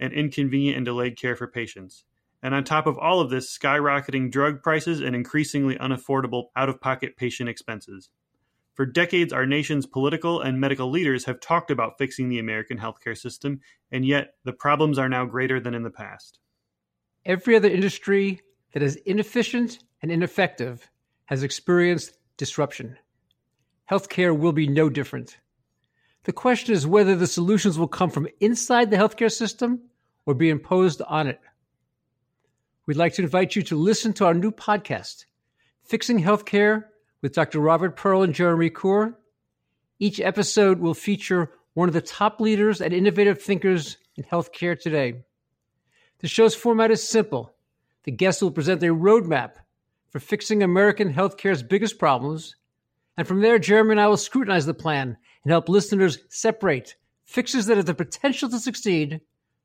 and inconvenient and delayed care for patients. And on top of all of this, skyrocketing drug prices and increasingly unaffordable out of pocket patient expenses. For decades, our nation's political and medical leaders have talked about fixing the American healthcare system, and yet the problems are now greater than in the past. Every other industry that is inefficient and ineffective has experienced disruption. Healthcare will be no different. The question is whether the solutions will come from inside the healthcare system or be imposed on it. We'd like to invite you to listen to our new podcast, Fixing Healthcare with Dr. Robert Pearl and Jeremy Corr. Each episode will feature one of the top leaders and innovative thinkers in healthcare today. The show's format is simple. The guests will present a roadmap for fixing American healthcare's biggest problems. And from there, Jeremy and I will scrutinize the plan and help listeners separate fixes that have the potential to succeed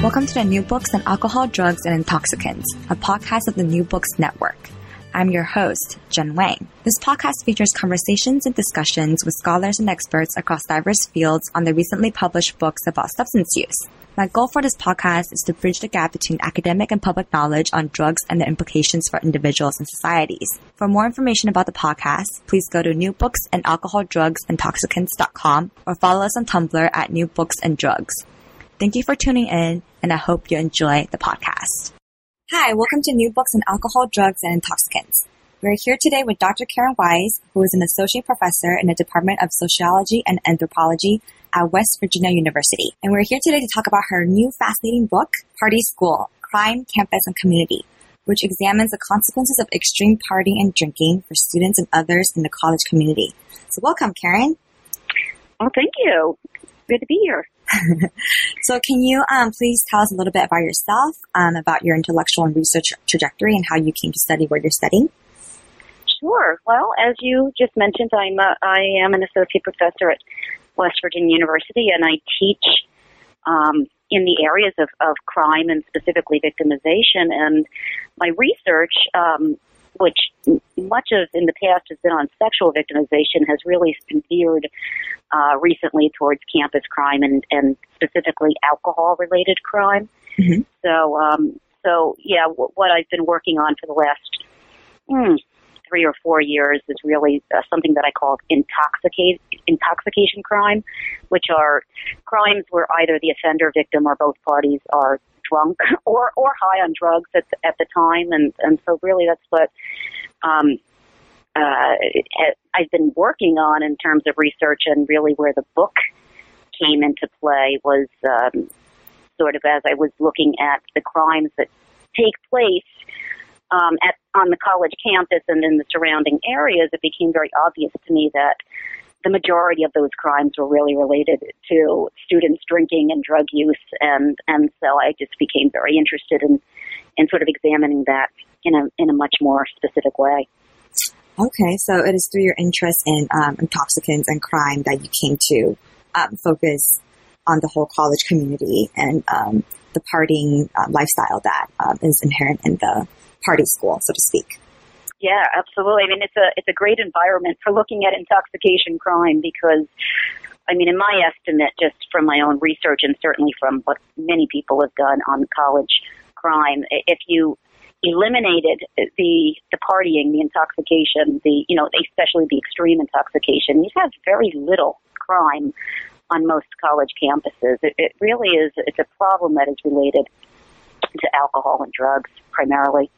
Welcome to the New Books on Alcohol, Drugs, and Intoxicants, a podcast of the New Books Network. I'm your host, Jen Wang. This podcast features conversations and discussions with scholars and experts across diverse fields on the recently published books about substance use. My goal for this podcast is to bridge the gap between academic and public knowledge on drugs and their implications for individuals and societies. For more information about the podcast, please go to newbooksanalcoholdrugsintoxicants.com or follow us on Tumblr at newbooksanddrugs. Drugs. Thank you for tuning in, and I hope you enjoy the podcast. Hi, welcome to New Books on Alcohol, Drugs, and Intoxicants. We're here today with Dr. Karen Weiss, who is an associate professor in the Department of Sociology and Anthropology at West Virginia University. And we're here today to talk about her new fascinating book, Party School Crime, Campus, and Community, which examines the consequences of extreme partying and drinking for students and others in the college community. So, welcome, Karen. Oh, thank you. Good to be here. so, can you um, please tell us a little bit about yourself, um, about your intellectual and research trajectory, and how you came to study what you're studying? Sure. Well, as you just mentioned, I'm a, I am an associate professor at West Virginia University, and I teach um, in the areas of, of crime and specifically victimization. And my research, um, which much of in the past has been on sexual victimization, has really been geared uh, recently towards campus crime and, and specifically alcohol related crime. Mm-hmm. So, um, so yeah, w- what I've been working on for the last mm, three or four years is really uh, something that I call intoxicate, intoxication crime, which are crimes where either the offender, victim, or both parties are drunk or, or high on drugs at the, at the time. And, and so really that's what, um, uh, I've been working on in terms of research and really where the book came into play was um, sort of as I was looking at the crimes that take place um, at on the college campus and in the surrounding areas, it became very obvious to me that the majority of those crimes were really related to students drinking and drug use, and and so I just became very interested in in sort of examining that in a in a much more specific way. Okay, so it is through your interest in um, intoxicants and crime that you came to um, focus on the whole college community and um, the partying uh, lifestyle that um, is inherent in the party school, so to speak. Yeah, absolutely. I mean, it's a it's a great environment for looking at intoxication crime because, I mean, in my estimate, just from my own research and certainly from what many people have done on college crime, if you eliminated the the partying, the intoxication, the you know, especially the extreme intoxication, you have very little crime on most college campuses. It, it really is. It's a problem that is related to alcohol and drugs primarily.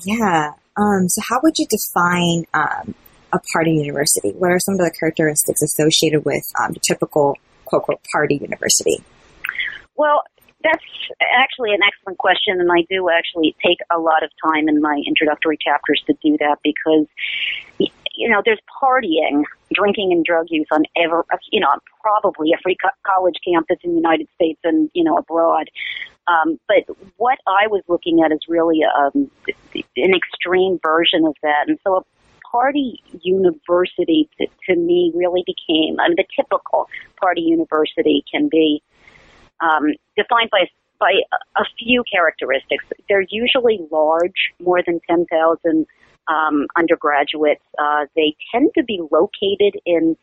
Yeah. Um, so, how would you define um, a party university? What are some of the characteristics associated with um, the typical quote unquote party university? Well, that's actually an excellent question, and I do actually take a lot of time in my introductory chapters to do that because, you know, there's partying, drinking, and drug use on ever, you know, probably every co- college campus in the United States and you know abroad. Um, but what I was looking at is really um, an extreme version of that, and so a party university to, to me really became. I mean, the typical party university can be um, defined by by a, a few characteristics. They're usually large, more than ten thousand um, undergraduates. Uh, they tend to be located in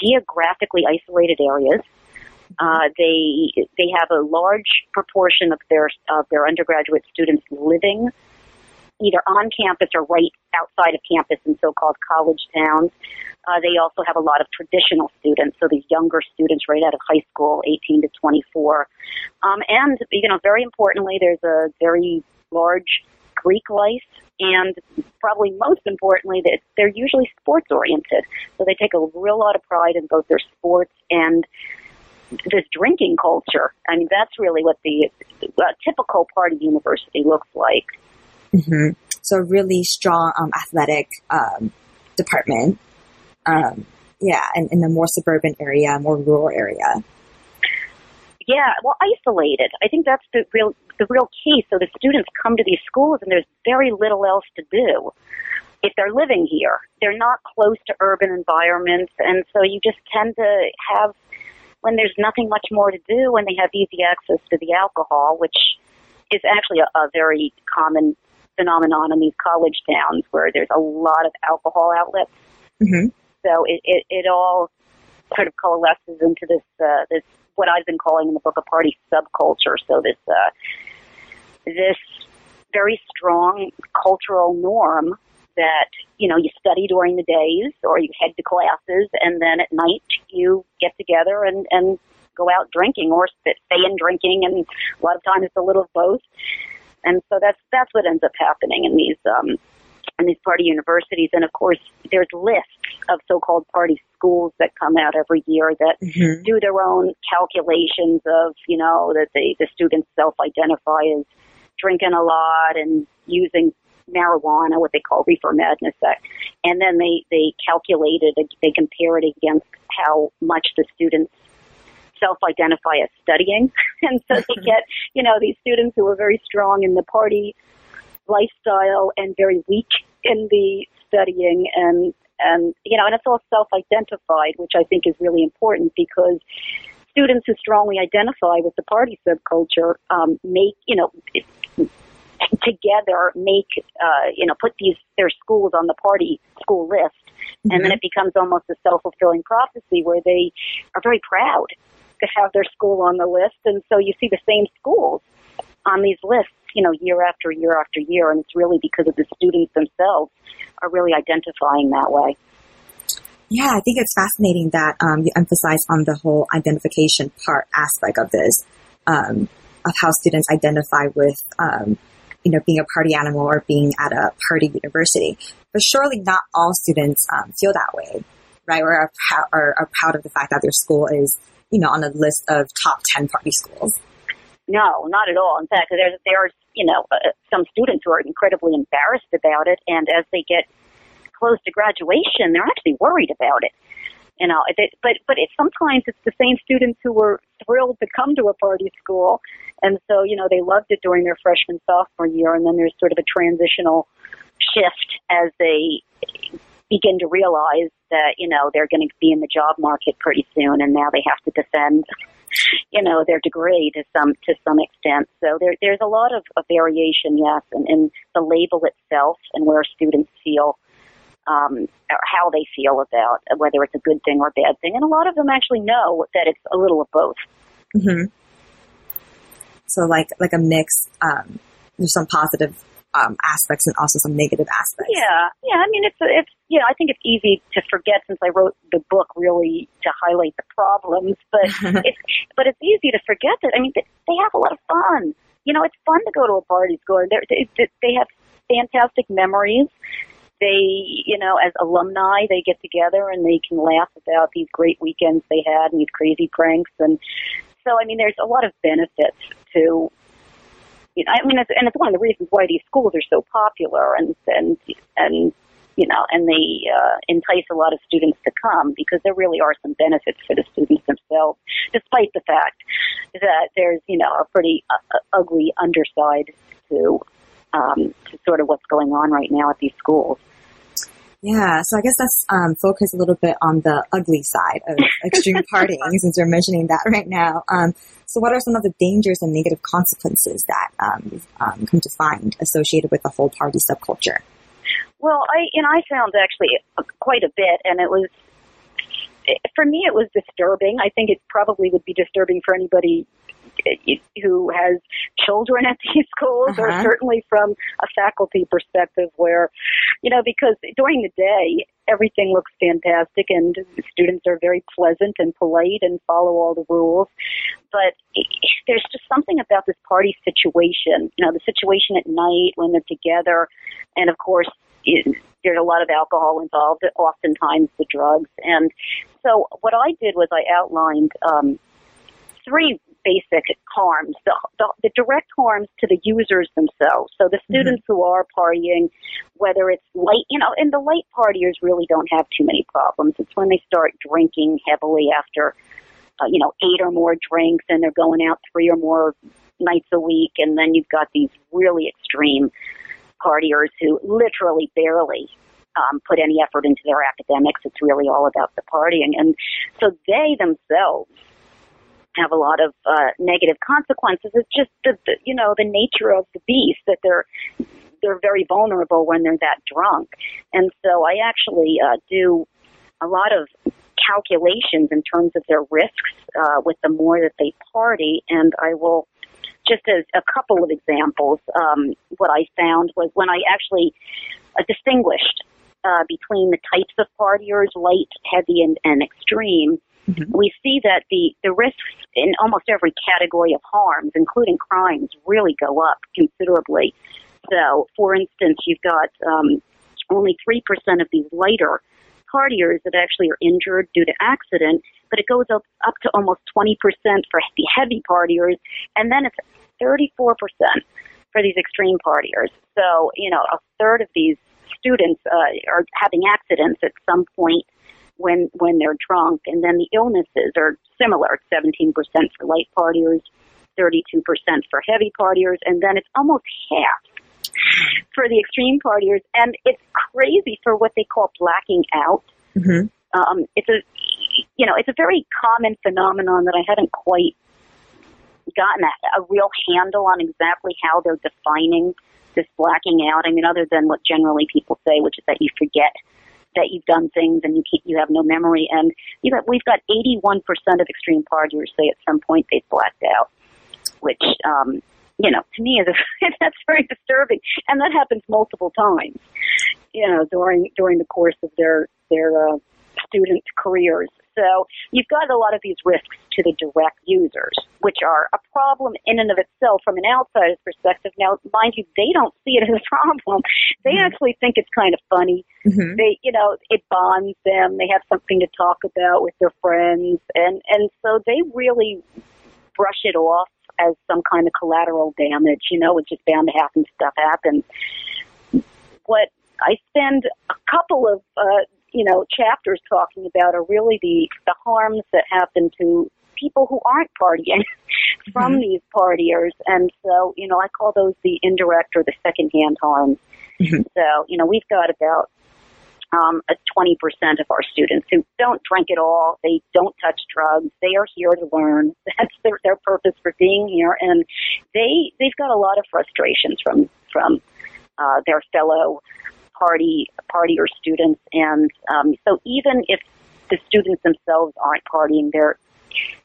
geographically isolated areas. Uh, they they have a large proportion of their of their undergraduate students living either on campus or right outside of campus in so-called college towns. Uh, they also have a lot of traditional students, so these younger students right out of high school, 18 to 24. Um, and, you know, very importantly, there's a very large Greek life, and probably most importantly, that they're usually sports oriented. So they take a real lot of pride in both their sports and this drinking culture. I mean, that's really what the uh, typical party university looks like. Mm-hmm. So, really strong um, athletic um, department. Um, yeah, and in a more suburban area, more rural area. Yeah, well, isolated. I think that's the real the real key. So the students come to these schools, and there's very little else to do. If they're living here, they're not close to urban environments, and so you just tend to have when there's nothing much more to do, when they have easy access to the alcohol, which is actually a, a very common phenomenon in these college towns where there's a lot of alcohol outlets. Mm-hmm. So it, it, it all sort of coalesces into this uh, this what I've been calling in the book a party subculture. So this uh, this very strong cultural norm that you know you study during the days or you head to classes and then at night you get together and and go out drinking or stay in drinking and a lot of times it's a little of both and so that's that's what ends up happening in these um, in these party universities. And of course, there's lists of so-called party schools that come out every year that mm-hmm. do their own calculations of you know that the the students self-identify as drinking a lot and using marijuana, what they call reefer madness, and then they they calculate it, they compare it against how much the students self-identify as studying, and so they get you know these students who are very strong in the party lifestyle and very weak in the studying and and you know and it's all self-identified, which I think is really important because students who strongly identify with the party subculture um, make you know together make uh, you know put these their schools on the party school list mm-hmm. and then mm-hmm. it becomes almost a self-fulfilling prophecy where they are very proud to have their school on the list. And so you see the same schools on these lists, you know, year after year after year. And it's really because of the students themselves are really identifying that way. Yeah, I think it's fascinating that um, you emphasize on the whole identification part aspect of this, um, of how students identify with, um, you know, being a party animal or being at a party university. But surely not all students um, feel that way, right? Or are, are proud of the fact that their school is you know, on a list of top 10 party schools. No, not at all. In fact, there's, there's you know, uh, some students who are incredibly embarrassed about it, and as they get close to graduation, they're actually worried about it. You know, but but it, sometimes it's the same students who were thrilled to come to a party school, and so you know they loved it during their freshman sophomore year, and then there's sort of a transitional shift as they begin to realize that you know they're going to be in the job market pretty soon, and now they have to defend you know, their degree to some to some extent. So there, there's a lot of, of variation, yes, in, in the label itself and where students feel um, or how they feel about whether it's a good thing or a bad thing. And a lot of them actually know that it's a little of both. Mm-hmm. So like like a mix. Um, there's some positive um, aspects and also some negative aspects. Yeah, yeah. I mean, it's it's yeah. I think it's easy to forget since I wrote the book really to highlight the problems, but it's but it's easy to forget that. I mean, they have a lot of fun. You know, it's fun to go to a party score. They they have fantastic memories. They, you know, as alumni, they get together and they can laugh about these great weekends they had and these crazy pranks. And so, I mean, there's a lot of benefits to you know, I mean, it's, and it's one of the reasons why these schools are so popular and and and you know, and they uh, entice a lot of students to come because there really are some benefits for the students themselves, despite the fact that there's you know a pretty uh, ugly underside to um, to sort of what's going on right now at these schools. Yeah, so I guess let's um, focus a little bit on the ugly side of extreme partying, since we're mentioning that right now. Um, so, what are some of the dangers and negative consequences that um, you've um, come to find associated with the whole party subculture? Well, I and I found actually quite a bit, and it was for me it was disturbing. I think it probably would be disturbing for anybody who has children at these schools, uh-huh. or certainly from a faculty perspective, where, you know, because during the day, everything looks fantastic and students are very pleasant and polite and follow all the rules. But there's just something about this party situation, you know, the situation at night when they're together. And of course, there's a lot of alcohol involved, oftentimes the drugs. And so what I did was I outlined um, three basic harms, the, the, the, direct harms to the users themselves. So the students mm-hmm. who are partying, whether it's light, you know, and the light partiers really don't have too many problems. It's when they start drinking heavily after, uh, you know, eight or more drinks and they're going out three or more nights a week. And then you've got these really extreme partiers who literally barely um, put any effort into their academics. It's really all about the partying. And so they themselves have a lot of uh, negative consequences. It's just the, the you know the nature of the beast that they're they're very vulnerable when they're that drunk, and so I actually uh, do a lot of calculations in terms of their risks uh, with the more that they party, and I will just as a couple of examples. Um, what I found was when I actually uh, distinguished uh, between the types of partiers, light, heavy, and, and extreme Mm-hmm. We see that the, the risks in almost every category of harms, including crimes, really go up considerably. So, for instance, you've got um, only 3% of these lighter partiers that actually are injured due to accident, but it goes up, up to almost 20% for the heavy partiers, and then it's 34% for these extreme partiers. So, you know, a third of these students uh, are having accidents at some point when when they're drunk. And then the illnesses are similar: 17% for light partiers, 32% for heavy partiers, and then it's almost half for the extreme partiers. And it's crazy for what they call blacking out. Mm-hmm. Um, it's a you know it's a very common phenomenon that I haven't quite gotten a, a real handle on exactly how they're defining this blacking out. I mean, other than what generally people say, which is that you forget that you've done things and you keep, you have no memory. And you got, we've got 81% of extreme partiers say at some point they've blacked out, which, um, you know, to me is a, that's very disturbing, and that happens multiple times, you know, during during the course of their their uh, student careers. So you've got a lot of these risks to the direct users, which are a problem in and of itself from an outsider's perspective. Now, mind you, they don't see it as a problem. They mm-hmm. actually think it's kind of funny. Mm-hmm. They, you know, it bonds them. They have something to talk about with their friends, and and so they really brush it off as some kind of collateral damage. You know, it's just bound to happen. Stuff happens. What I spend a couple of uh, you know, chapters talking about are really the, the harms that happen to people who aren't partying from mm-hmm. these partiers. And so, you know, I call those the indirect or the secondhand harms. Mm-hmm. So, you know, we've got about um, 20% of our students who don't drink at all. They don't touch drugs. They are here to learn. That's their, their purpose for being here. And they, they've got a lot of frustrations from, from, uh, their fellow party, partier students. And, um, so even if the students themselves aren't partying, they're,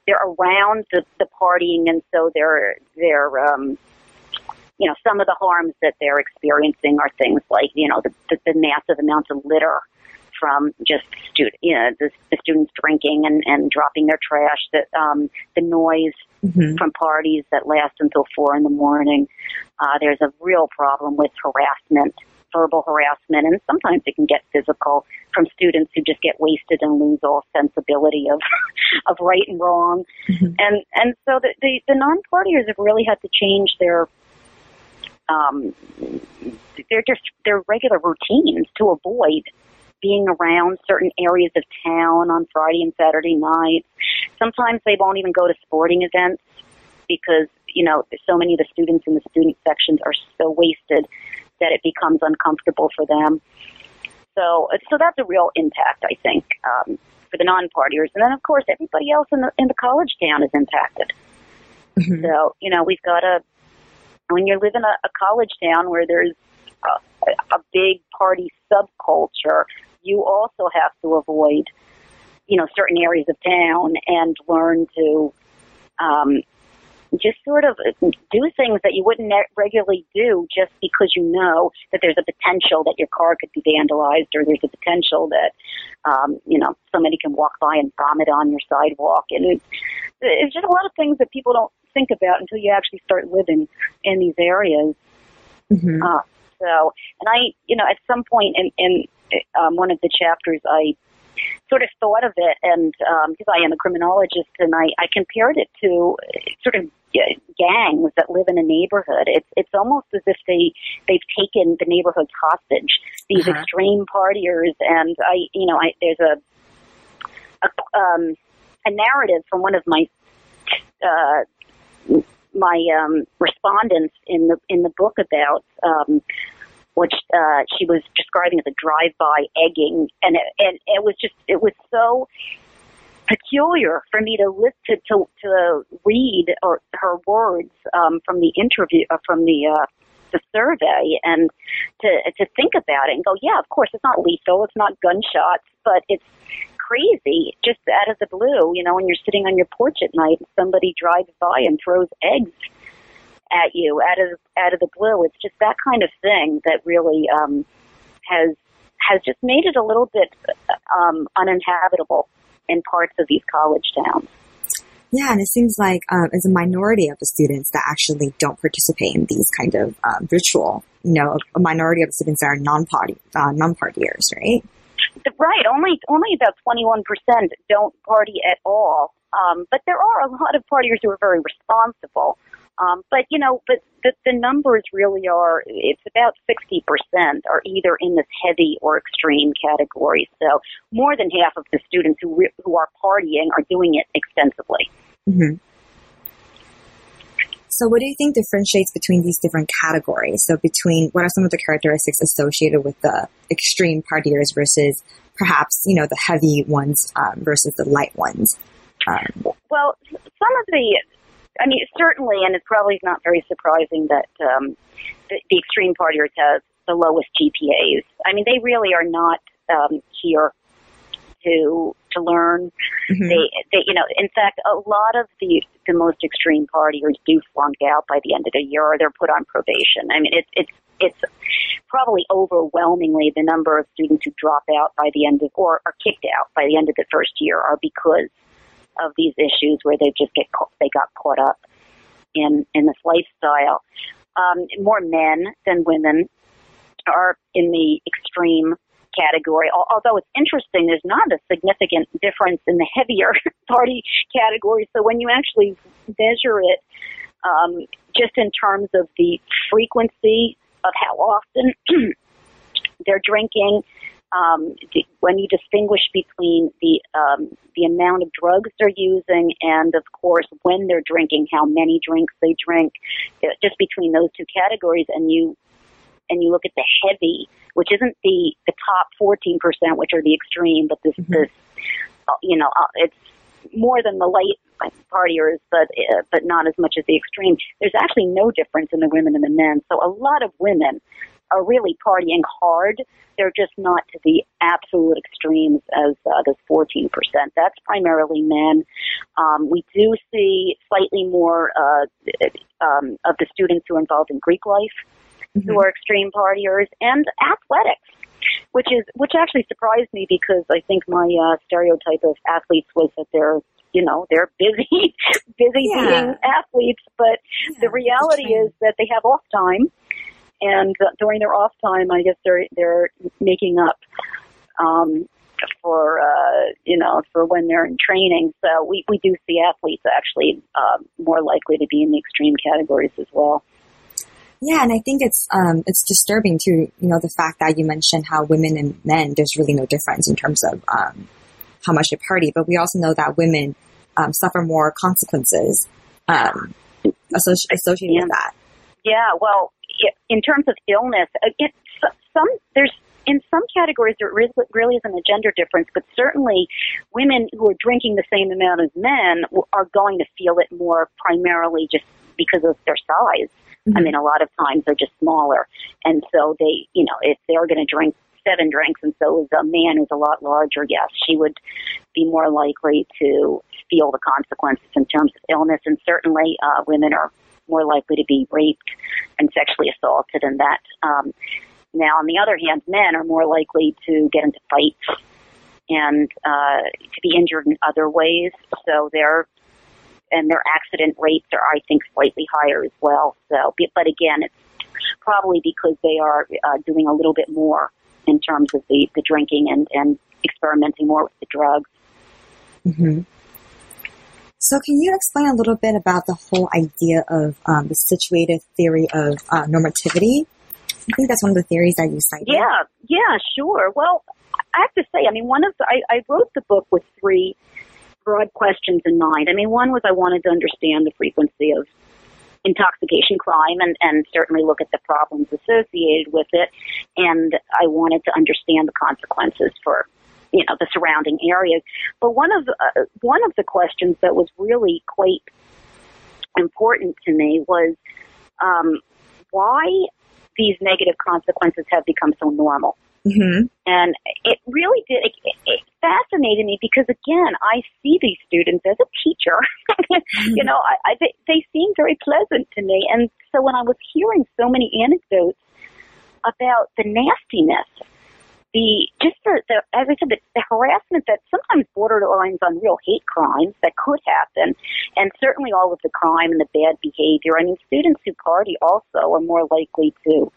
they're around the, the partying. And so they're, they're, um, you know, some of the harms that they're experiencing are things like, you know, the, the, the massive amounts of litter from just student, you know, the, the students drinking and, and dropping their trash, that um, the noise mm-hmm. from parties that last until four in the morning. Uh, there's a real problem with harassment, verbal harassment, and sometimes it can get physical from students who just get wasted and lose all sensibility of of right and wrong. Mm-hmm. And and so the, the the non-partiers have really had to change their um, they're just their regular routines to avoid being around certain areas of town on Friday and Saturday nights. Sometimes they won't even go to sporting events because you know so many of the students in the student sections are so wasted that it becomes uncomfortable for them. So, so that's a real impact, I think, um, for the non-partiers. And then, of course, everybody else in the in the college town is impacted. Mm-hmm. So, you know, we've got a when you live in a, a college town where there's a, a big party subculture, you also have to avoid, you know, certain areas of town and learn to um, just sort of do things that you wouldn't regularly do just because you know that there's a potential that your car could be vandalized or there's a potential that, um, you know, somebody can walk by and vomit on your sidewalk. And it's just a lot of things that people don't think about until you actually start living in these areas. Mm-hmm. Uh, so, and I, you know, at some point in, in um, one of the chapters, I sort of thought of it, and because um, I am a criminologist, and I, I compared it to sort of gangs that live in a neighborhood. It's it's almost as if they they've taken the neighborhood hostage. These uh-huh. extreme partiers, and I, you know, I there's a a, um, a narrative from one of my uh, my um, respondents in the in the book about um, which uh, she was describing as a drive-by egging, and it, and it was just it was so peculiar for me to listen to to read or her words um, from the interview uh, from the uh, the survey and to to think about it and go, yeah, of course it's not lethal, it's not gunshots, but it's crazy just out of the blue. You know, when you're sitting on your porch at night and somebody drives by and throws eggs at you out of out of the blue. It's just that kind of thing that really um, has has just made it a little bit um, uninhabitable in parts of these college towns. Yeah, and it seems like um, it's a minority of the students that actually don't participate in these kind of um, ritual. You know, a minority of the students are non-party, uh, non-partiers, right? Right. Only only about twenty one percent don't party at all. Um, but there are a lot of partiers who are very responsible. Um, but you know, but the, the numbers really are. It's about sixty percent are either in this heavy or extreme category. So more than half of the students who re- who are partying are doing it extensively. Mm-hmm. So, what do you think differentiates between these different categories? So, between what are some of the characteristics associated with the extreme partiers versus perhaps you know the heavy ones um, versus the light ones? Um, well, some of the I mean, certainly, and it's probably not very surprising that um, the, the extreme partiers have the lowest GPAs. I mean, they really are not um, here to to learn. Mm-hmm. They, they, you know, in fact, a lot of the the most extreme party or do flunk out by the end of the year, or they're put on probation. I mean, it's it's it's probably overwhelmingly the number of students who drop out by the end of or are kicked out by the end of the first year are because of these issues where they just get caught, they got caught up in in this lifestyle. Um, more men than women are in the extreme category. Although it's interesting, there's not a significant difference in the heavier party category. So when you actually measure it, um, just in terms of the frequency of how often they're drinking, um, when you distinguish between the um, the amount of drugs they're using and, of course, when they're drinking, how many drinks they drink, just between those two categories, and you and you look at the heavy, which isn't the the top 14%, which are the extreme, but this mm-hmm. this uh, you know uh, it's more than the light partiers, but uh, but not as much as the extreme. There's actually no difference in the women and the men. So a lot of women are really partying hard. They're just not to the absolute extremes as uh, this 14%. That's primarily men. Um, we do see slightly more uh, um, of the students who are involved in Greek life mm-hmm. who are extreme partiers and athletics which is which actually surprised me because I think my uh, stereotype of athletes was that they're you know they're busy busy yeah. being athletes, but yeah, the reality is that they have off time and during their off time, I guess they're they're making up um, for uh, you know for when they're in training. So we we do see athletes actually uh, more likely to be in the extreme categories as well. Yeah, and I think it's um, it's disturbing too. You know, the fact that you mentioned how women and men there's really no difference in terms of um, how much they party, but we also know that women um, suffer more consequences um, associated yeah. with that. Yeah, well, in terms of illness, uh, it, some there's in some categories there really isn't a gender difference, but certainly women who are drinking the same amount as men are going to feel it more primarily just because of their size. Mm-hmm. I mean, a lot of times they're just smaller, and so they, you know, if they're going to drink seven drinks, and so is a man who's a lot larger, yes, she would be more likely to feel the consequences in terms of illness, and certainly uh, women are more likely to be raped and sexually assaulted, and that. Um, now, on the other hand, men are more likely to get into fights and uh, to be injured in other ways. So their and their accident rates are, I think, slightly higher as well. So, but again, it's probably because they are uh, doing a little bit more in terms of the, the drinking and, and experimenting more with the drugs. Mm-hmm. So, can you explain a little bit about the whole idea of um, the situated theory of uh, normativity? I think that's one of the theories that you cited. Yeah, yeah, sure. Well, I have to say, I mean, one of the, I, I wrote the book with three broad questions in mind. I mean, one was I wanted to understand the frequency of intoxication crime and, and certainly look at the problems associated with it. And I wanted to understand the consequences for you know the surrounding areas. But one of uh, one of the questions that was really quite important to me was um, why these negative consequences have become so normal. Mm-hmm. And it really did, it, it, fascinated me because again, I see these students as a teacher. mm-hmm. You know, I, I, they, they seem very pleasant to me. And so when I was hearing so many anecdotes about the nastiness the just the, the as I said, the, the harassment that sometimes borderlines on real hate crimes that could happen, and certainly all of the crime and the bad behavior. I mean, students who party also are more likely to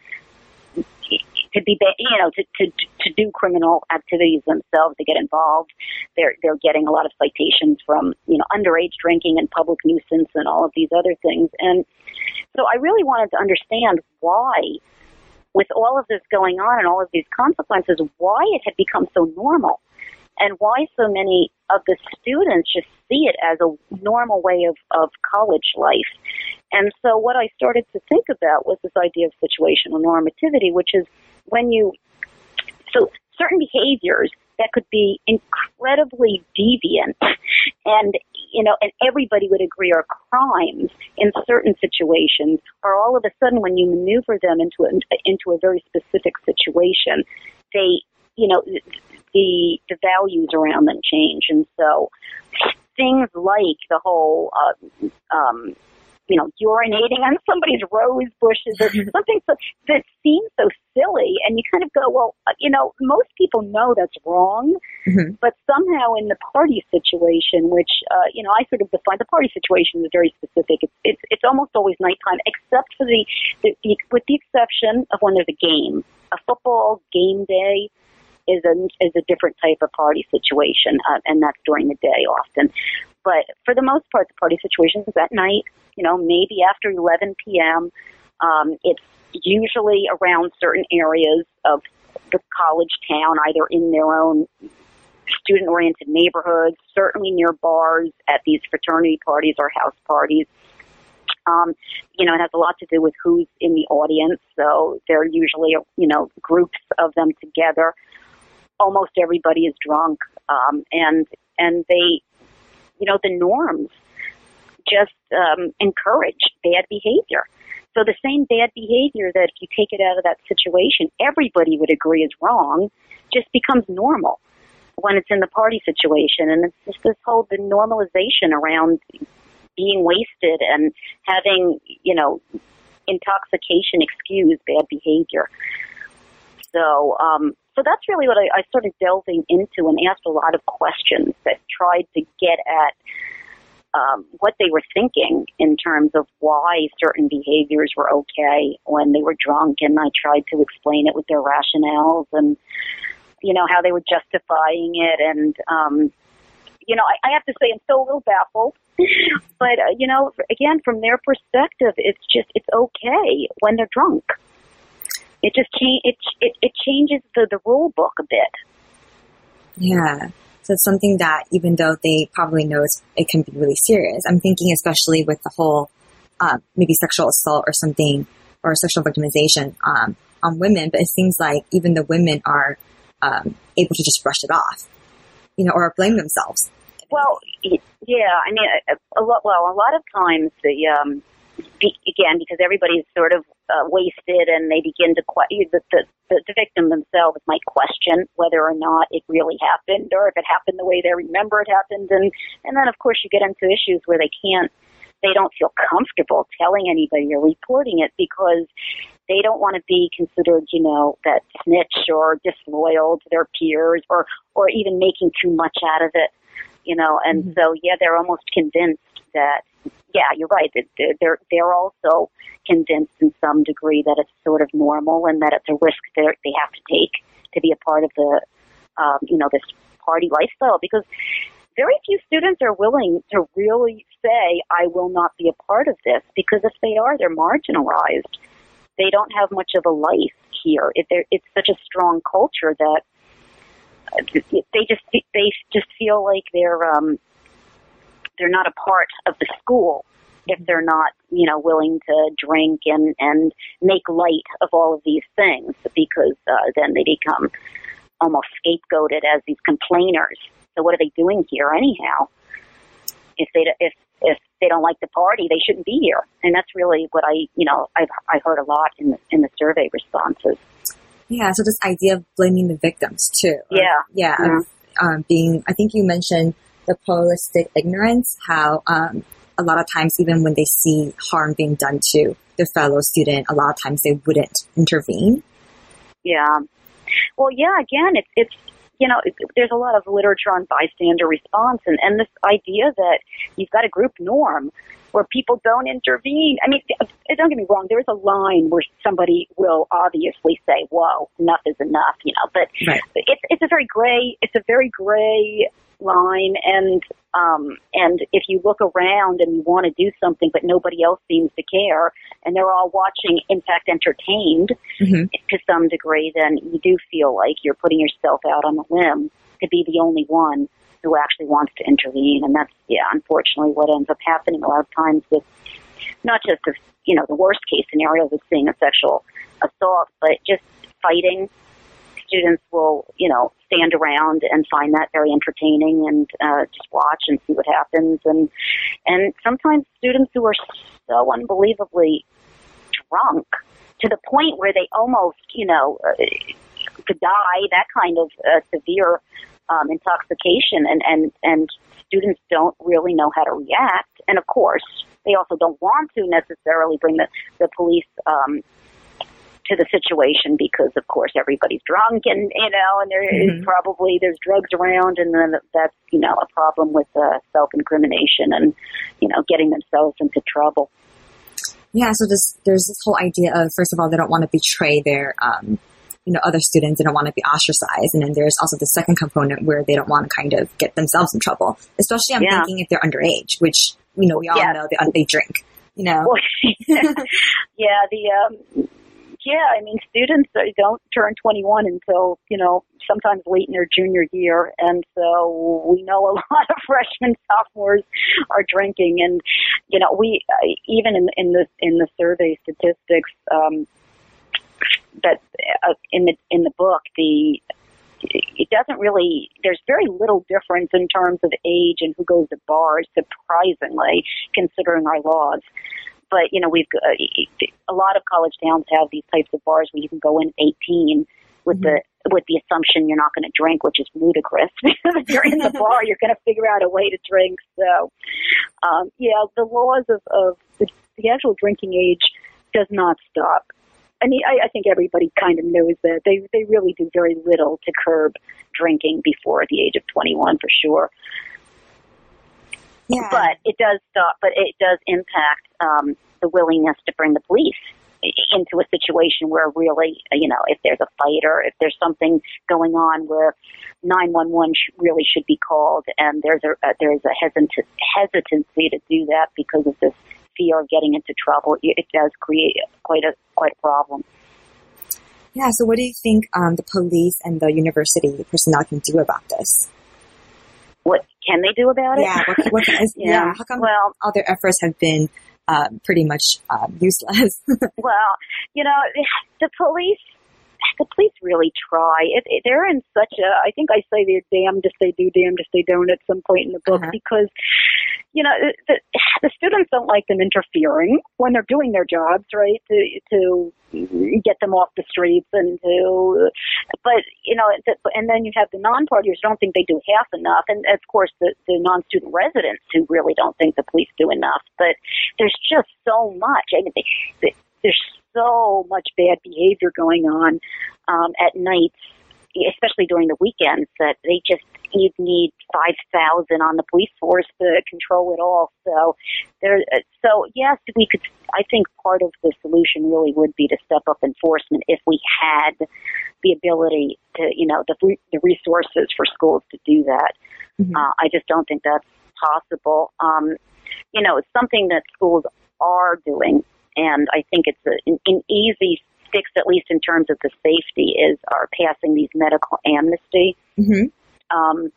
to be, you know, to, to, to do criminal activities themselves, to get involved. They're, they're getting a lot of citations from, you know, underage drinking and public nuisance and all of these other things. And so I really wanted to understand why with all of this going on and all of these consequences, why it had become so normal and why so many of the students just see it as a normal way of, of college life. And so what I started to think about was this idea of situational normativity, which is when you, so certain behaviors that could be incredibly deviant and you know and everybody would agree are crimes in certain situations or all of a sudden when you maneuver them into a, into a very specific situation they you know the the values around them change. And so things like the whole uh, um, you know, urinating on somebody's rose bushes or something so, that seems so silly. And you kind of go, well, uh, you know, most people know that's wrong, mm-hmm. but somehow in the party situation, which, uh, you know, I sort of define the party situation is very specific. It's, it's, it's almost always nighttime, except for the, the, the, with the exception of when there's a game, a football game day is a is a different type of party situation, uh, and that's during the day often. But for the most part, the party situation is at night. You know, maybe after 11 p.m. Um, it's usually around certain areas of the college town, either in their own student oriented neighborhoods, certainly near bars, at these fraternity parties or house parties. Um, you know, it has a lot to do with who's in the audience. So there are usually, you know, groups of them together. Almost everybody is drunk, um, and and they, you know, the norms just um, encourage bad behavior. So the same bad behavior that if you take it out of that situation, everybody would agree is wrong, just becomes normal when it's in the party situation. And it's just this whole the normalization around being wasted and having, you know, intoxication excuse bad behavior. So, um, so that's really what I, I started delving into and asked a lot of questions that tried to get at um, what they were thinking in terms of why certain behaviors were okay when they were drunk, and I tried to explain it with their rationales and you know how they were justifying it, and um, you know I, I have to say I'm still a little baffled, but uh, you know again from their perspective, it's just it's okay when they're drunk. It just change it it, it changes the the rule book a bit. Yeah. So it's something that even though they probably know it can be really serious, I'm thinking especially with the whole uh, maybe sexual assault or something or sexual victimization um, on women, but it seems like even the women are um, able to just brush it off, you know, or blame themselves. Well, yeah, I mean, a, a lot. Well, a lot of times the um, be, again because everybody's sort of uh, wasted and they begin to the, the, the, the victim themselves might question whether or not it really happened or if it happened the way they remember it happened and and then of course you get into issues where they can't they don't feel comfortable telling anybody or reporting it because they don't want to be considered, you know, that snitch or disloyal to their peers or or even making too much out of it, you know. And mm-hmm. so, yeah, they're almost convinced that yeah, you're right. They're they're also convinced in some degree that it's sort of normal and that it's a risk that they have to take to be a part of the, um, you know, this party lifestyle because very few students are willing to really say, I will not be a part of this because if they are, they're marginalized. They don't have much of a life here. It, it's such a strong culture that uh, they just they just feel like they're um, they're not a part of the school if they're not, you know, willing to drink and and make light of all of these things because uh, then they become almost scapegoated as these complainers. So what are they doing here anyhow? If they if if they don't like the party, they shouldn't be here. And that's really what I, you know, I've I heard a lot in the in the survey responses. Yeah, so this idea of blaming the victims too. Yeah, yeah, mm-hmm. of, um, being. I think you mentioned the pluralistic ignorance, how um, a lot of times, even when they see harm being done to their fellow student, a lot of times they wouldn't intervene. Yeah. Well, yeah, again, it's, it's, you know, there's a lot of literature on bystander response and, and this idea that you've got a group norm where people don't intervene. I mean, don't get me wrong, there's a line where somebody will obviously say, whoa, enough is enough, you know, but right. it's, it's a very gray, it's a very gray line and um, and if you look around and you want to do something but nobody else seems to care and they're all watching in fact entertained mm-hmm. to some degree then you do feel like you're putting yourself out on a limb to be the only one who actually wants to intervene and that's yeah unfortunately what ends up happening a lot of times with not just the you know the worst case scenarios of seeing a sexual assault but just fighting students will, you know, stand around and find that very entertaining and uh, just watch and see what happens. And and sometimes students who are so unbelievably drunk to the point where they almost, you know, uh, could die. That kind of uh, severe um, intoxication, and and and students don't really know how to react. And of course, they also don't want to necessarily bring the the police. Um, to the situation because of course everybody's drunk and you know and there mm-hmm. is probably there's drugs around and then that's you know a problem with uh, self incrimination and you know getting themselves into trouble yeah so this there's this whole idea of first of all they don't want to betray their um, you know other students they don't want to be ostracized and then there's also the second component where they don't want to kind of get themselves in trouble especially i'm yeah. thinking if they're underage which you know we all yeah. know they, they drink you know yeah the um yeah, I mean, students don't turn 21 until, you know, sometimes late in their junior year. And so we know a lot of freshmen, sophomores are drinking. And, you know, we, even in, in the, in the survey statistics, um, that uh, in the, in the book, the, it doesn't really, there's very little difference in terms of age and who goes to bars, surprisingly, considering our laws but you know we've uh, a lot of college towns have these types of bars where you can go in at 18 with mm-hmm. the with the assumption you're not going to drink, which is ludicrous. if you're in the bar, you're going to figure out a way to drink. So, um, yeah, the laws of, of the, the actual drinking age does not stop. I mean, I, I think everybody kind of knows that they they really do very little to curb drinking before the age of 21 for sure. Yeah. But it does stop, but it does impact um, the willingness to bring the police into a situation where really, you know, if there's a fight or if there's something going on where 911 sh- really should be called, and there's a uh, there's a hesitant hesitancy to do that because of this fear of getting into trouble. It does create quite a quite a problem. Yeah. So, what do you think um, the police and the university personnel can do about this? What can they do about it? Yeah. What, what, yeah. yeah. How come well, all their efforts have been uh, pretty much uh, useless? well, you know, the police the police really try. It, it, they're in such a. I think I say they're damned if they do, damned if they don't. At some point in the book, uh-huh. because you know the, the students don't like them interfering when they're doing their jobs, right? To to get them off the streets and to, but you know, and then you have the non-partiers don't think they do half enough, and of course the the non-student residents who really don't think the police do enough. But there's just so much. I mean, they, there's so much bad behavior going on um, at nights, especially during the weekends, that they just you'd need five thousand on the police force to control it all. So there, so yes, we could. I think part of the solution really would be to step up enforcement if we had the ability to, you know, the the resources for schools to do that. Mm-hmm. Uh, I just don't think that's possible. Um, you know, it's something that schools are doing and I think it's a, an, an easy fix, at least in terms of the safety, is our passing these medical amnesty mm-hmm. um,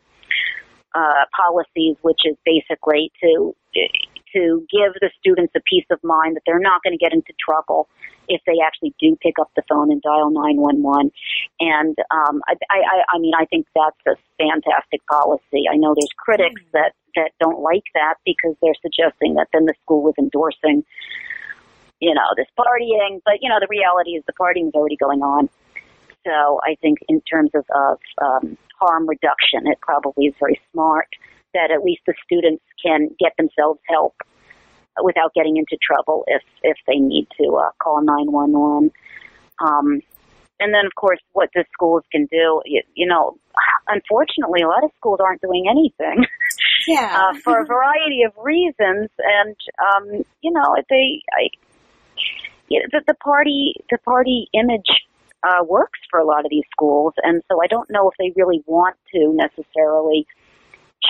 uh, policies, which is basically to to give the students a peace of mind that they're not going to get into trouble if they actually do pick up the phone and dial 911. And um, I, I, I mean, I think that's a fantastic policy. I know there's critics mm. that that don't like that because they're suggesting that then the school is endorsing you know, this partying. But, you know, the reality is the partying is already going on. So I think in terms of, of um, harm reduction, it probably is very smart that at least the students can get themselves help without getting into trouble if, if they need to uh, call 911. Um, and then, of course, what the schools can do, you, you know, unfortunately, a lot of schools aren't doing anything. Yeah. uh, for a variety of reasons. And, um, you know, they, I, you know, the, the party the party image uh, works for a lot of these schools, and so I don't know if they really want to necessarily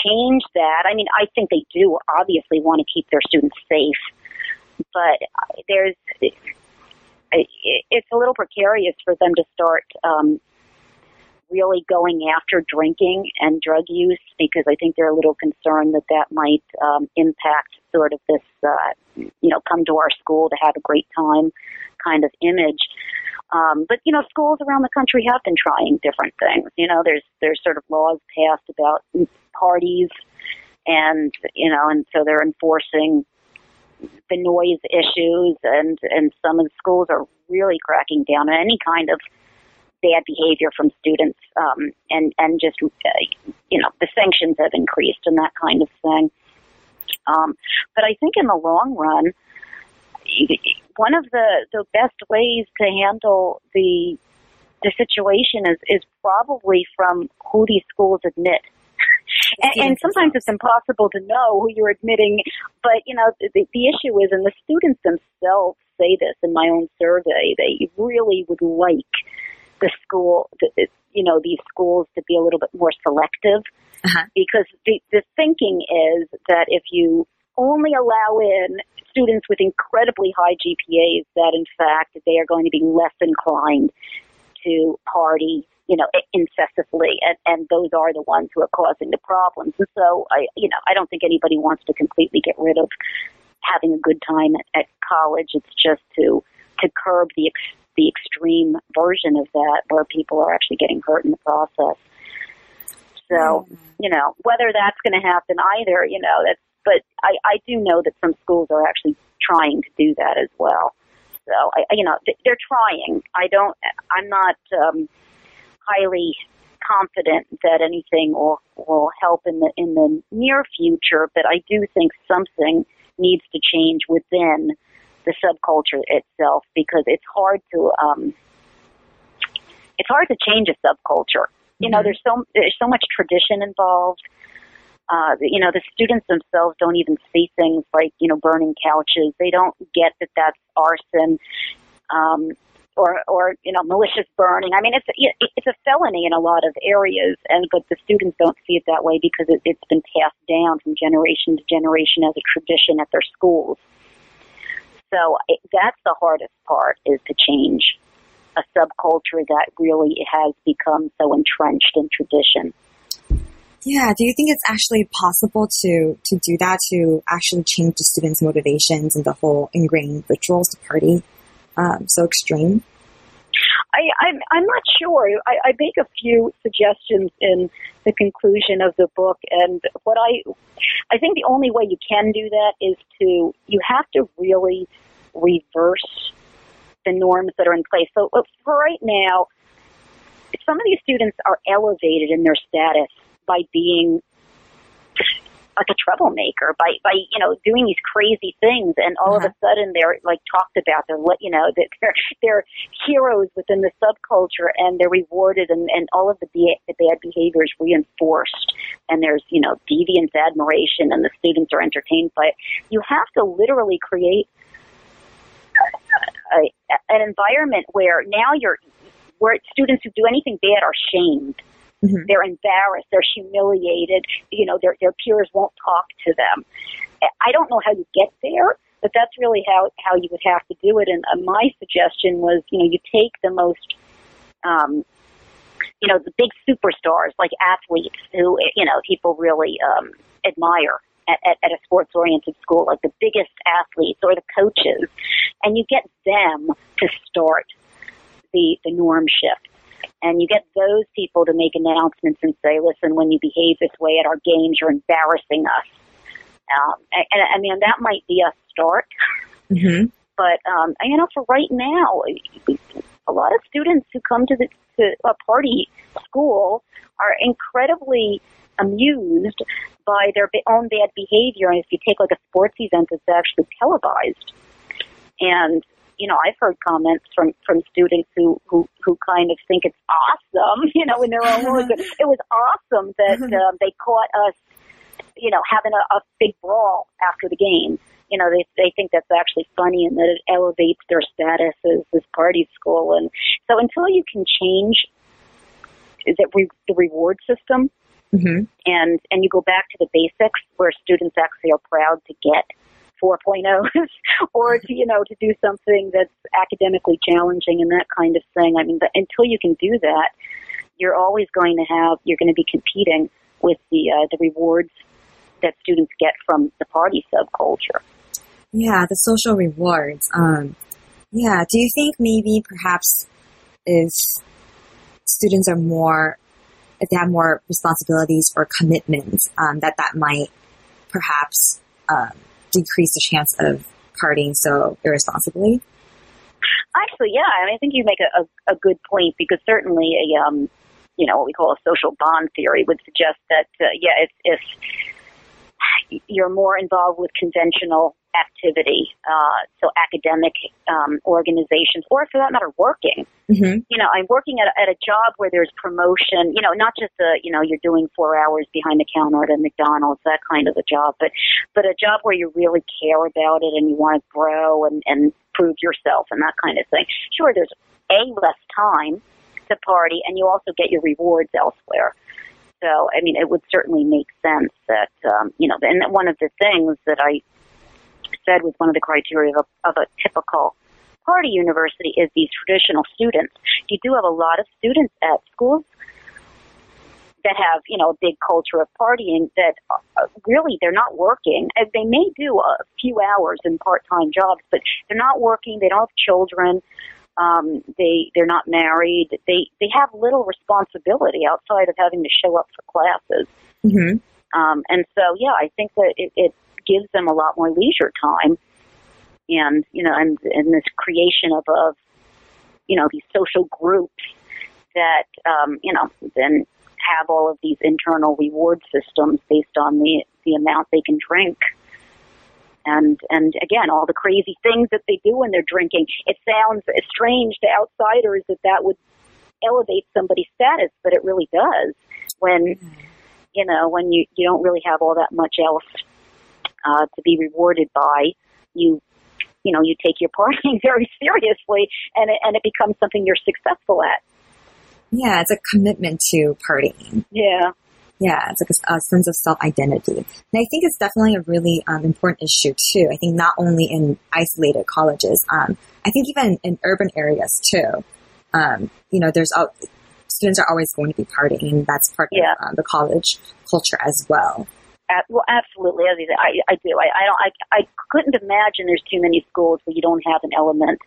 change that. I mean, I think they do obviously want to keep their students safe, but there's it's a little precarious for them to start um, really going after drinking and drug use because I think they're a little concerned that that might um, impact sort of this, uh, you know, come to our school to have a great time kind of image. Um, but you know, schools around the country have been trying different things. You know, there's there's sort of laws passed about parties, and you know, and so they're enforcing the noise issues, and and some of the schools are really cracking down on any kind of bad behavior from students, um, and and just uh, you know the sanctions have increased and that kind of thing. Um, but I think in the long run, one of the the best ways to handle the the situation is is probably from who these schools admit. And, and, sometimes it's impossible to know who you're admitting, but you know the, the issue is, and the students themselves say this in my own survey, they really would like the school, the, you know, these schools to be a little bit more selective uh-huh. because the, the thinking is that if you only allow in students with incredibly high GPAs that, in fact, they are going to be less inclined to party, you know, incessantly, and, and those are the ones who are causing the problems. And so, I, you know, I don't think anybody wants to completely get rid of having a good time at, at college. It's just to to curb the ex, the extreme version of that, where people are actually getting hurt in the process. So, mm-hmm. you know, whether that's going to happen either, you know, that's. But I, I do know that some schools are actually trying to do that as well. So, I, you know, they're trying. I don't. I'm not um, highly confident that anything will will help in the in the near future, but I do think something needs to change within the subculture itself because it's hard to um, it's hard to change a subculture. You know, mm-hmm. there's so there's so much tradition involved. Uh, you know, the students themselves don't even see things like you know burning couches. They don't get that that's arson. Um, or, or you know malicious burning. I mean, it's it's a felony in a lot of areas, and but the students don't see it that way because it, it's been passed down from generation to generation as a tradition at their schools. So it, that's the hardest part is to change a subculture that really has become so entrenched in tradition. Yeah, do you think it's actually possible to to do that to actually change the students' motivations and the whole ingrained rituals to party um, so extreme? I, I'm, I'm not sure. I, I make a few suggestions in the conclusion of the book, and what I, I think the only way you can do that is to you have to really reverse the norms that are in place. So uh, for right now, some of these students are elevated in their status by being like a troublemaker by by you know doing these crazy things and all uh-huh. of a uh-huh. sudden they're like talked about they're you know that they're they're heroes within the subculture and they're rewarded and and all of the, be- the bad behaviors reinforced and there's you know deviant admiration and the students are entertained by it you have to literally create a, an environment where now you're where students who do anything bad are shamed Mm-hmm. They're embarrassed. They're humiliated. You know, their their peers won't talk to them. I don't know how you get there, but that's really how how you would have to do it. And uh, my suggestion was, you know, you take the most, um, you know, the big superstars like athletes who you know people really um, admire. At, at, at a sports oriented school, like the biggest athletes or the coaches, and you get them to start the, the norm shift and you get those people to make announcements and say, listen, when you behave this way at our games, you're embarrassing us. Um, and, I mean, that might be a start. Mm-hmm. But, um, you know, for right now, a lot of students who come to the to a party school are incredibly amused by their own bad behavior. And if you take like a sports event that's actually televised, and you know, I've heard comments from from students who who who kind of think it's awesome, you know, in their own words. It was awesome that um, they caught us, you know, having a, a big brawl after the game. You know, they they think that's actually funny and that it elevates their status as this party school. And so, until you can change that re- the reward system, mm-hmm. and and you go back to the basics where students actually are proud to get 4.0s or to, you know, to do something that's academically challenging and that kind of thing. I mean, but until you can do that, you're always going to have, you're going to be competing with the, uh, the rewards that students get from the party subculture. Yeah, the social rewards. Um, yeah, do you think maybe perhaps if students are more, if they have more responsibilities or commitments, um, that that might perhaps um, decrease the chance of partying so irresponsibly? Actually, yeah, I, mean, I think you make a, a, a good point because certainly a um, you know what we call a social bond theory would suggest that uh, yeah, if, if you're more involved with conventional activity, uh, so academic um, organizations, or for that matter, working. Mm-hmm. You know, I'm working at a, at a job where there's promotion. You know, not just a you know you're doing four hours behind the counter at a McDonald's, that kind of a job, but but a job where you really care about it and you want to grow and and prove yourself and that kind of thing. Sure, there's a less time to party, and you also get your rewards elsewhere. So, I mean, it would certainly make sense that, um, you know, and one of the things that I said was one of the criteria of a, of a typical party university is these traditional students. You do have a lot of students at schools that have, you know, a big culture of partying that uh, really they're not working. And They may do a few hours in part-time jobs, but they're not working. They don't have children. Um, they they're not married. They they have little responsibility outside of having to show up for classes. Mm-hmm. Um, and so, yeah, I think that it, it gives them a lot more leisure time, and you know, and and this creation of of you know these social groups that um, you know then have all of these internal reward systems based on the the amount they can drink. And and again, all the crazy things that they do when they're drinking. It sounds strange to outsiders that that would elevate somebody's status, but it really does. When you know when you you don't really have all that much else uh, to be rewarded by, you you know you take your partying very seriously, and it, and it becomes something you're successful at. Yeah, it's a commitment to partying. Yeah. Yeah, it's like a, a sense of self identity. And I think it's definitely a really um, important issue too. I think not only in isolated colleges, um, I think even in urban areas too. Um, you know, there's all, students are always going to be partying, and that's part Yeah. of um, the college culture as well. Well, absolutely. As you say, I, I do. I, I don't. I, I couldn't imagine there's too many schools where you don't have an element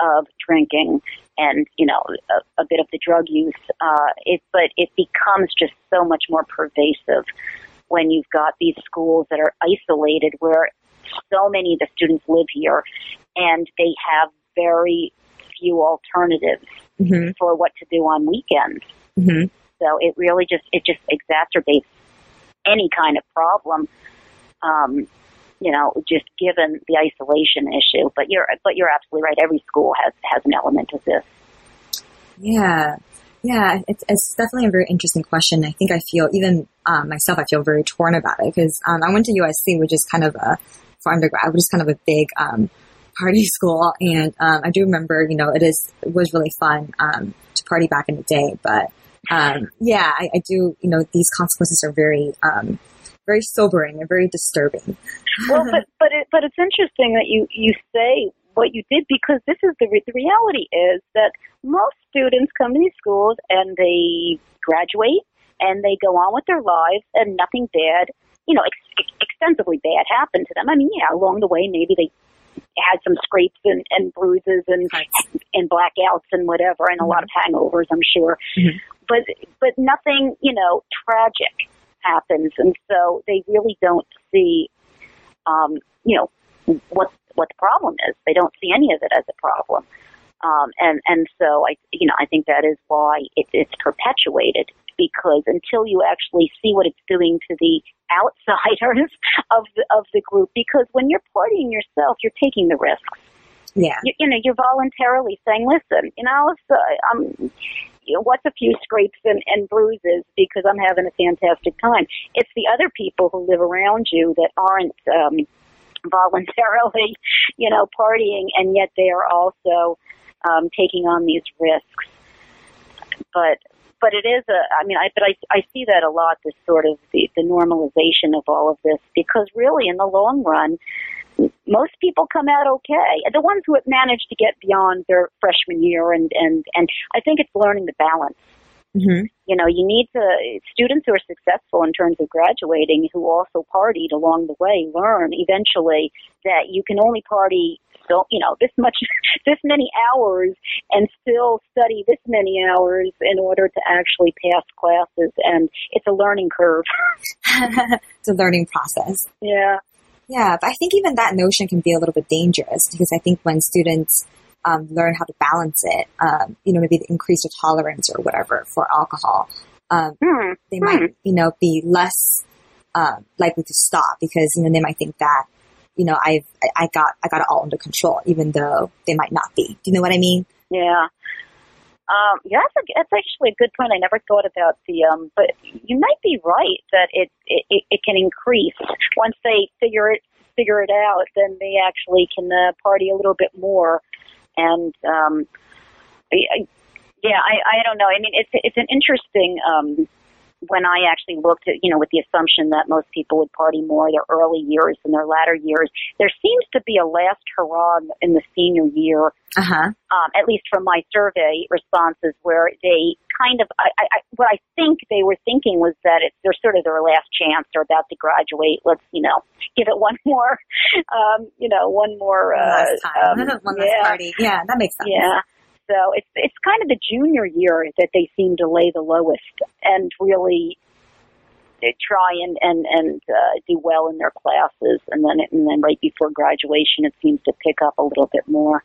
of drinking and you know a, a bit of the drug use. Uh, it, but it becomes just so much more pervasive when you've got these schools that are isolated, where so many of the students live here, and they have very few alternatives hmm for what to do on weekends. hmm So it really just it just exacerbates any kind of problem. Um, you know, just given the isolation issue. But you're but you're absolutely right. Every school has has an element of this. Yeah. Yeah, it's, it's definitely a very interesting question. I think I feel, even um, myself, I feel very torn about it because um, I went to USC, which is kind of a, for undergrad, which is kind of a big um, party school. And um, I do remember, you know, it is it was really fun um, to party back in the day. But um, yeah, I, I do, you know, these consequences are very, um, very sobering and very disturbing. well, but but it, but it's interesting that you you say what you did because this is the re- the reality is that most students come to these schools and they graduate and they go on with their lives and nothing bad, you know, ex- extensively bad happened to them. I mean, yeah, along the way maybe they had some scrapes and, and bruises and and blackouts and whatever and a lot of hangovers, I'm sure. Mhm. But but nothing, you know, tragic happens, and so they really don't see, um, you know, what what the problem is. They don't see any of it as a problem, um, and and so I, you know, I think that is why it, it's perpetuated because until you actually see what it's doing to the outsiders of the of the group, because when you're partying yourself, you're taking the risks Yeah. you, you know, you're voluntarily saying, listen, you know, if, uh, I'm, you know, what's a few scrapes and, and bruises because I'm having a fantastic time. It's the other people who live around you that aren't um, voluntarily, you know, partying, and yet they are also um, taking on these risks. But but it is a I mean I but I I see that a lot this sort of the, the normalization of all of this because really in the long run most people come out okay. The ones who have managed to get beyond their freshman year and and and I think it's learning the balance. Hmm You know, you need to students who are successful in terms of graduating who also partied along the way learn eventually that you can only party so you know this much this many hours and still study this many hours in order to actually pass classes and it's a learning curve. it's a learning process. Yeah. Yeah, but I think even that notion can be a little bit dangerous because I think when students um, learn how to balance it, um, you know, maybe increase their tolerance or whatever for alcohol, um, Hmm. they Hmm. might, you know, be less um, likely to stop because you know they might think that, you know, I've I got I got it all under control, even though they might not be. Do you know what I mean? Yeah. Um, yeah, that's, a, that's actually a good point. I never thought about the, um, but you might be right that it, it, it, it can increase once they figure it, figure it out, then they actually can uh, party a little bit more. And, um, I, I, yeah, I, I don't know. I mean, it's, it's an interesting, um, when I actually looked at, you know, with the assumption that most people would party more their early years than their latter years, there seems to be a last hurrah in the senior year. Uh-huh. Um, at least from my survey responses, where they kind of, I, I, what I think they were thinking was that it's they're sort of their last chance. They're about to graduate. Let's, you know, give it one more, um, you know, one more, One uh, last time. um, One last yeah. party. Yeah, that makes sense. Yeah. So it's it's kind of the junior year that they seem to lay the lowest and really they try and and and uh, do well in their classes, and then it, and then right before graduation, it seems to pick up a little bit more.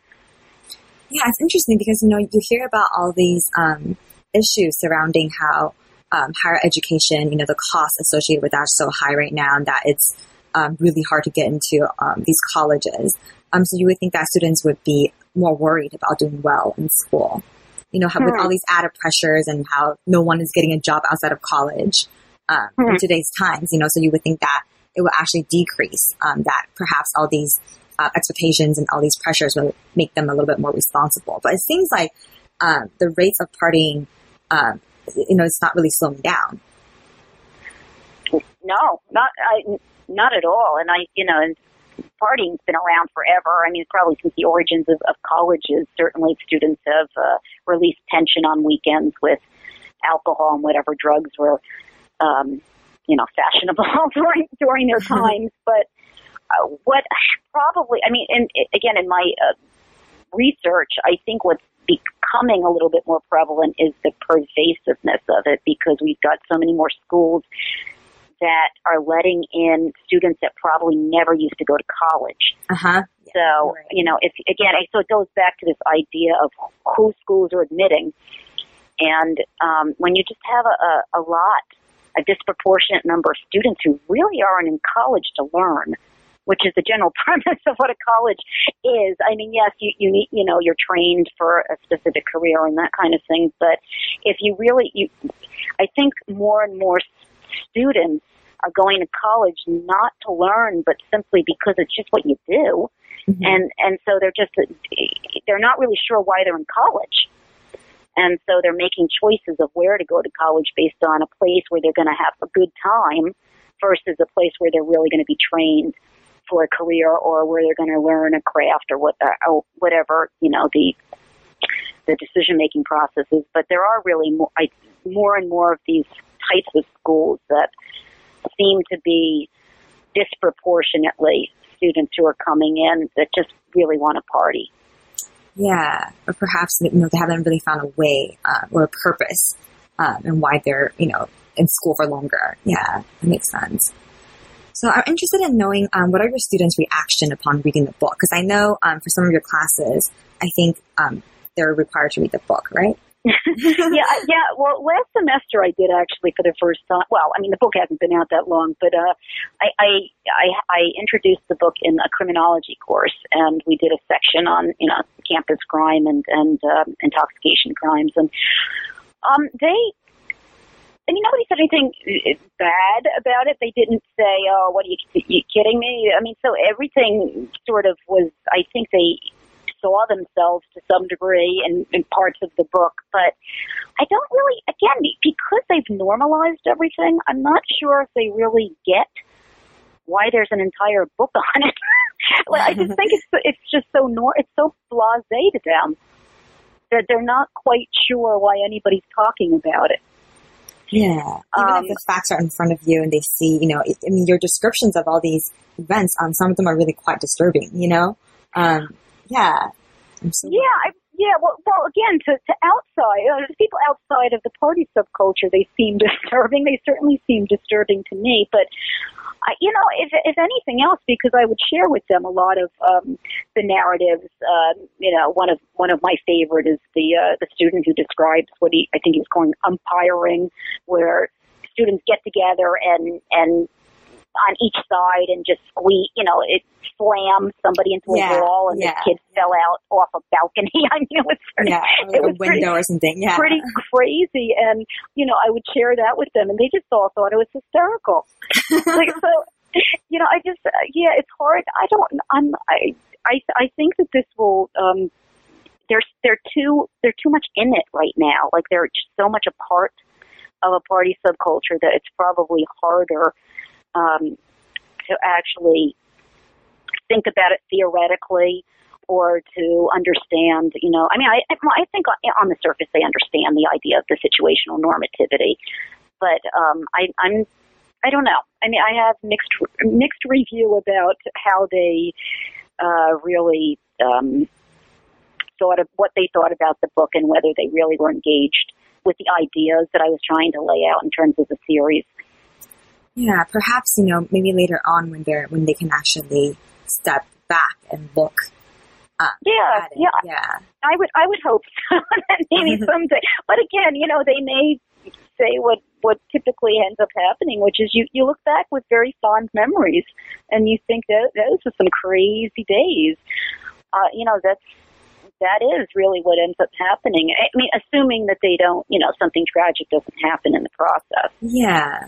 Yeah, it's interesting because you know you hear about all these um, issues surrounding how um, higher education, you know, the costs associated with that are so high right now, and that it's um, really hard to get into um, these colleges. Um, so you would think that students would be more worried about doing well in school. You know, how, with Hmm. all these added pressures and how no one is getting a job outside of college um, in Hmm. today's times. You know, so you would think that it will actually decrease um, that perhaps all these uh, expectations and all these pressures will make them a little bit more responsible. But it seems like um, the rates of partying, um, you know, it's not really slowing down. No, not I, not at all. And I, you know, and partying's been around forever. I mean, probably since the origins of, of colleges. Certainly, students have uh, released tension on weekends with alcohol and whatever drugs were, um, you know, fashionable during during their times. But uh, what probably, I mean, and uh, again, in my uh, research, I think what's becoming a little bit more prevalent is the pervasiveness of it because we've got so many more schools that are letting in students that probably never used to go to college. Uh huh. So, right. you know, if again, so it goes back to this idea of who schools are admitting. And um, when you just have a, a, a lot, a disproportionate number of students who really aren't in college to learn, which is the general premise of what a college is. I mean, yes, you, you need, you know, you're trained for a specific career and that kind of thing. But if you really, you, I think more and more students are going to college not to learn, but simply because it's just what you do Mhm. and and so they're just they're not really sure why they're in college and so they're making choices of where to go to college based on a place where they're going to have a good time versus a place where they're really going to be trained for a career or where they're going to learn a craft or what or whatever you know the the decision making processes but there are really more I, more and more of these types of schools that seem to be disproportionately students who are coming in that just really want to party. Yeah, or perhaps you know they haven't really found a way uh, or a purpose, um, and why they're you know in school for longer. Yeah, that makes sense. So I'm interested in knowing um, what are your students' reaction upon reading the book? Because I know um, for some of your classes, I think um, they're required to read the book, right? yeah, yeah. Well, last semester I did actually for the first time. Well, I mean the book hasn't been out that long, but uh, I, I I I introduced the book in a criminology course, and we did a section on you know campus crime and and um, intoxication crimes, and um, they. I mean, nobody said anything bad about it. They didn't say, "Oh, what are you, you kidding me?" I mean, so everything sort of was. I think they saw themselves to some degree in, in parts of the book, but I don't really, again, because they've normalized everything, I'm not sure if they really get why there's an entire book on it. like, I just think it's it's just so nor it's so blasé to them that they're not quite sure why anybody's talking about it. Yeah. Even Um, if the facts are in front of you and they see, you know, I mean, your descriptions of all these events, um, some of them are really quite disturbing, you know? Um, yeah. So Yeah, I, yeah. Well, well, again, to, to outside uh, to people outside of the party subculture, they seem disturbing. They certainly seem disturbing to me. But I, you know, if if anything else, because I would share with them a lot of um, the narratives. Uh, you know, one of one of my favorite is the uh, the student who describes what he I think he was calling umpiring, where students get together and and on each side and just squeeze, you know, it slams somebody into a Yeah, wall and yeah. the kid fell out off a balcony. I mean, it was pretty, yeah, it a was pretty, or something. Yeah. pretty crazy. And, you know, I would share that with them and they just all thought it was hysterical. like, so, you know, I just, uh, yeah, it's hard. I don't, I'm, I, I, I think that this will, um, they're, they're too, they're too much in it right now. Like they're just so much a part of a party subculture that it's probably harder um, to actually think about it theoretically or to understand, you know, I mean, I, I think on the surface they understand the idea of the situational normativity, but um, I, I'm, I don't know. I mean, I have mixed mixed review about how they uh, really um, thought of what they thought about the book and whether they really were engaged with the ideas that I was trying to lay out in terms of the series. Yeah, perhaps you know maybe later on when they're when they can actually step back and look. Um, yeah, yeah, yeah. I would, I would hope so. maybe someday. But again, you know, they may say what what typically ends up happening, which is you you look back with very fond memories, and you think that those were some crazy days. Uh, you know, that's that is really what ends up happening. I mean, assuming that they don't, you know, something tragic doesn't happen in the process. Yeah,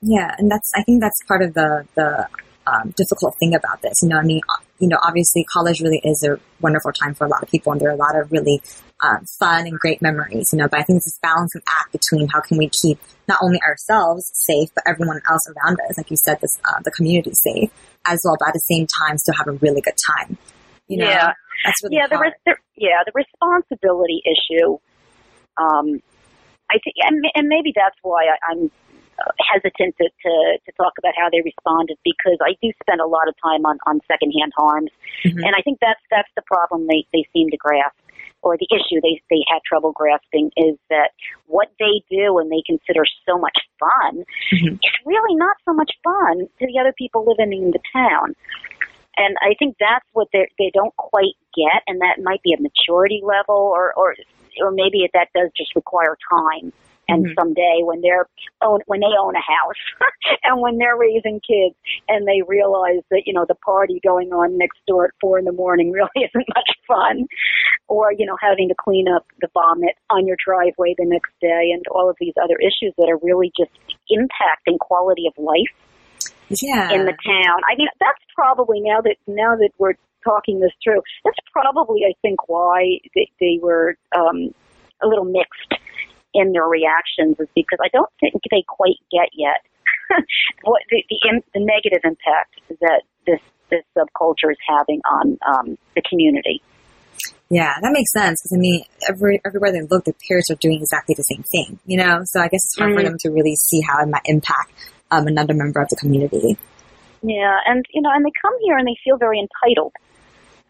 yeah, and that's I think that's part of the the um, difficult thing about this. You know, I mean, you know, obviously college really is a wonderful time for a lot of people, and there are a lot of really um, fun and great memories. You know, but I think it's this balancing act between how can we keep not only ourselves safe, but everyone else around us, like you said, this uh, the community safe as well, but at the same time still have a really good time. You know, yeah. that's really yeah. The, res- the yeah the responsibility issue. Um, I think, and, and maybe that's why I, I'm hesitant to, to, to talk about how they responded because I do spend a lot of time on, on secondhand harms. Mm-hmm. And I think that's, that's the problem they, they seem to grasp or the issue they, they had trouble grasping is that what they do and they consider so much fun mm-hmm. is really not so much fun to the other people living in the town. And I think that's what they they don't quite get, and that might be a maturity level, or or or maybe that does just require time and mm-hmm. someday when they're own when they own a house and when they're raising kids and they realize that you know the party going on next door at four in the morning really isn't much fun or you know having to clean up the vomit on your driveway the next day and all of these other issues that are really just impacting quality of life yeah. in the town i mean that's probably now that now that we're talking this through that's probably i think why they, they were um a little mixed in their reactions is because I don't think they quite get yet what the, the, the negative impact that this this subculture is having on um, the community. Yeah, that makes sense because I mean, every everywhere they look, the peers are doing exactly the same thing, you know. So I guess it's hard mm-hmm. for them to really see how it might impact um, another member of the community. Yeah, and you know, and they come here and they feel very entitled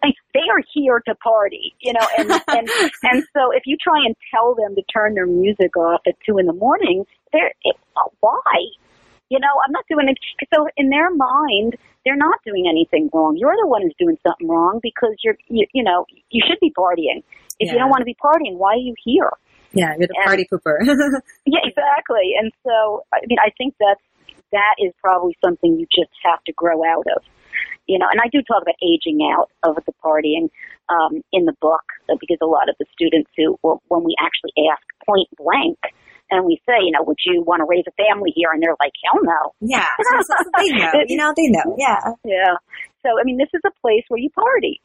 they are here to party, you know, and, and, and so if you try and tell them to turn their music off at two in the morning, they're, it, why? You know, I'm not doing it. So in their mind, they're not doing anything wrong. You're the one who's doing something wrong because you're, you, you know, you should be partying. If yeah. you don't want to be partying, why are you here? Yeah, you're the and, party pooper. yeah, exactly. And so, I mean, I think that's, that is probably something you just have to grow out of you know, and I do talk about aging out of the partying um, in the book uh, because a lot of the students who, well, when we actually ask point blank, and we say, you know, would you want to raise a family here? And they're like, hell no. Yeah, so, they know. You know, they know. Yeah. Yeah. So I mean, this is a place where you party,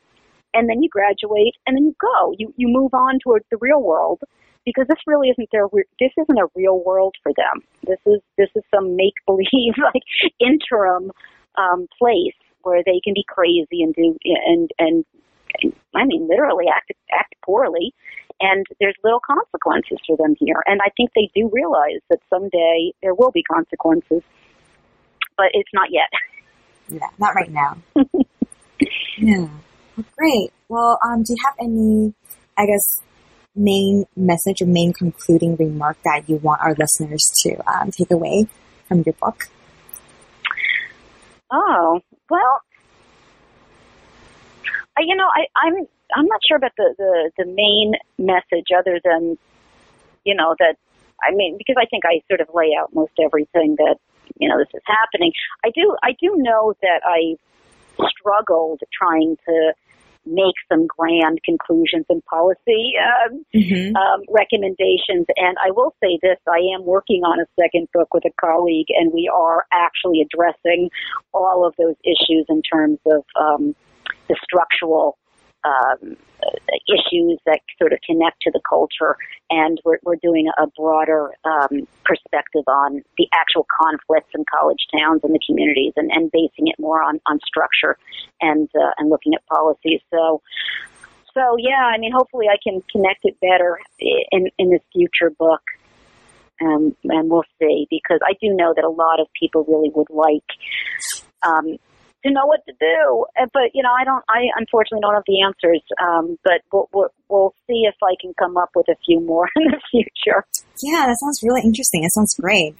and then you graduate, and then you go. You you move on towards the real world because this really isn't their this isn't a real world for them. This is this is some make believe like interim um, place where they can be crazy and do and and, and I mean literally act act poorly. And there's little consequences for them here. And I think they do realize that someday there will be consequences but it's not yet. Yeah not right now. Yeah. Well, great. Well um do you have any I guess main message or main concluding remark that you want our listeners to um, take away from your book? Oh well, you know, I, I'm I'm not sure about the, the the main message other than you know that I mean because I think I sort of lay out most everything that you know this is happening. I do I do know that I struggled trying to make some grand conclusions and policy um, mm-hmm. um, recommendations. And I will say this: I am working on a second book with a colleague, and we are actually addressing all of those issues in terms of um, the structural um, issues that sort of connect to the culture, and we're, we're doing a broader um, perspective on the actual conflicts in college towns and the communities, and, and basing it more on, on structure and uh, and looking at policies. So. So yeah, I mean, hopefully I can connect it better in in this future book, um, and we'll see. Because I do know that a lot of people really would like um, to know what to do. Uh, but you know, I don't. I unfortunately don't have the answers. Um, but we'll, we'll, we'll see if I can come up with a few more in the future. Yeah, that sounds really interesting. It sounds great.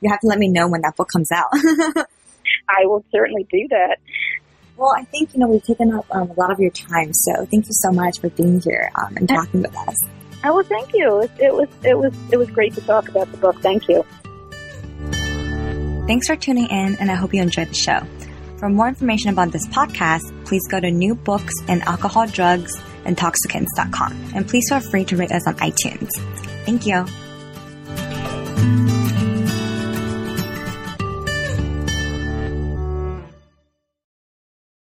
You have to let me know when that book comes out. I will certainly do that. Well, I think you know we've taken up um, a lot of your time, so thank you so much for being here um, and talking with us. Oh, well, thank you. It, it was it was it was great to talk about the book. Thank you. Thanks for tuning in, and I hope you enjoyed the show. For more information about this podcast, please go to New Books in Alcohol, Drugs, and And please feel free to rate us on iTunes. Thank you.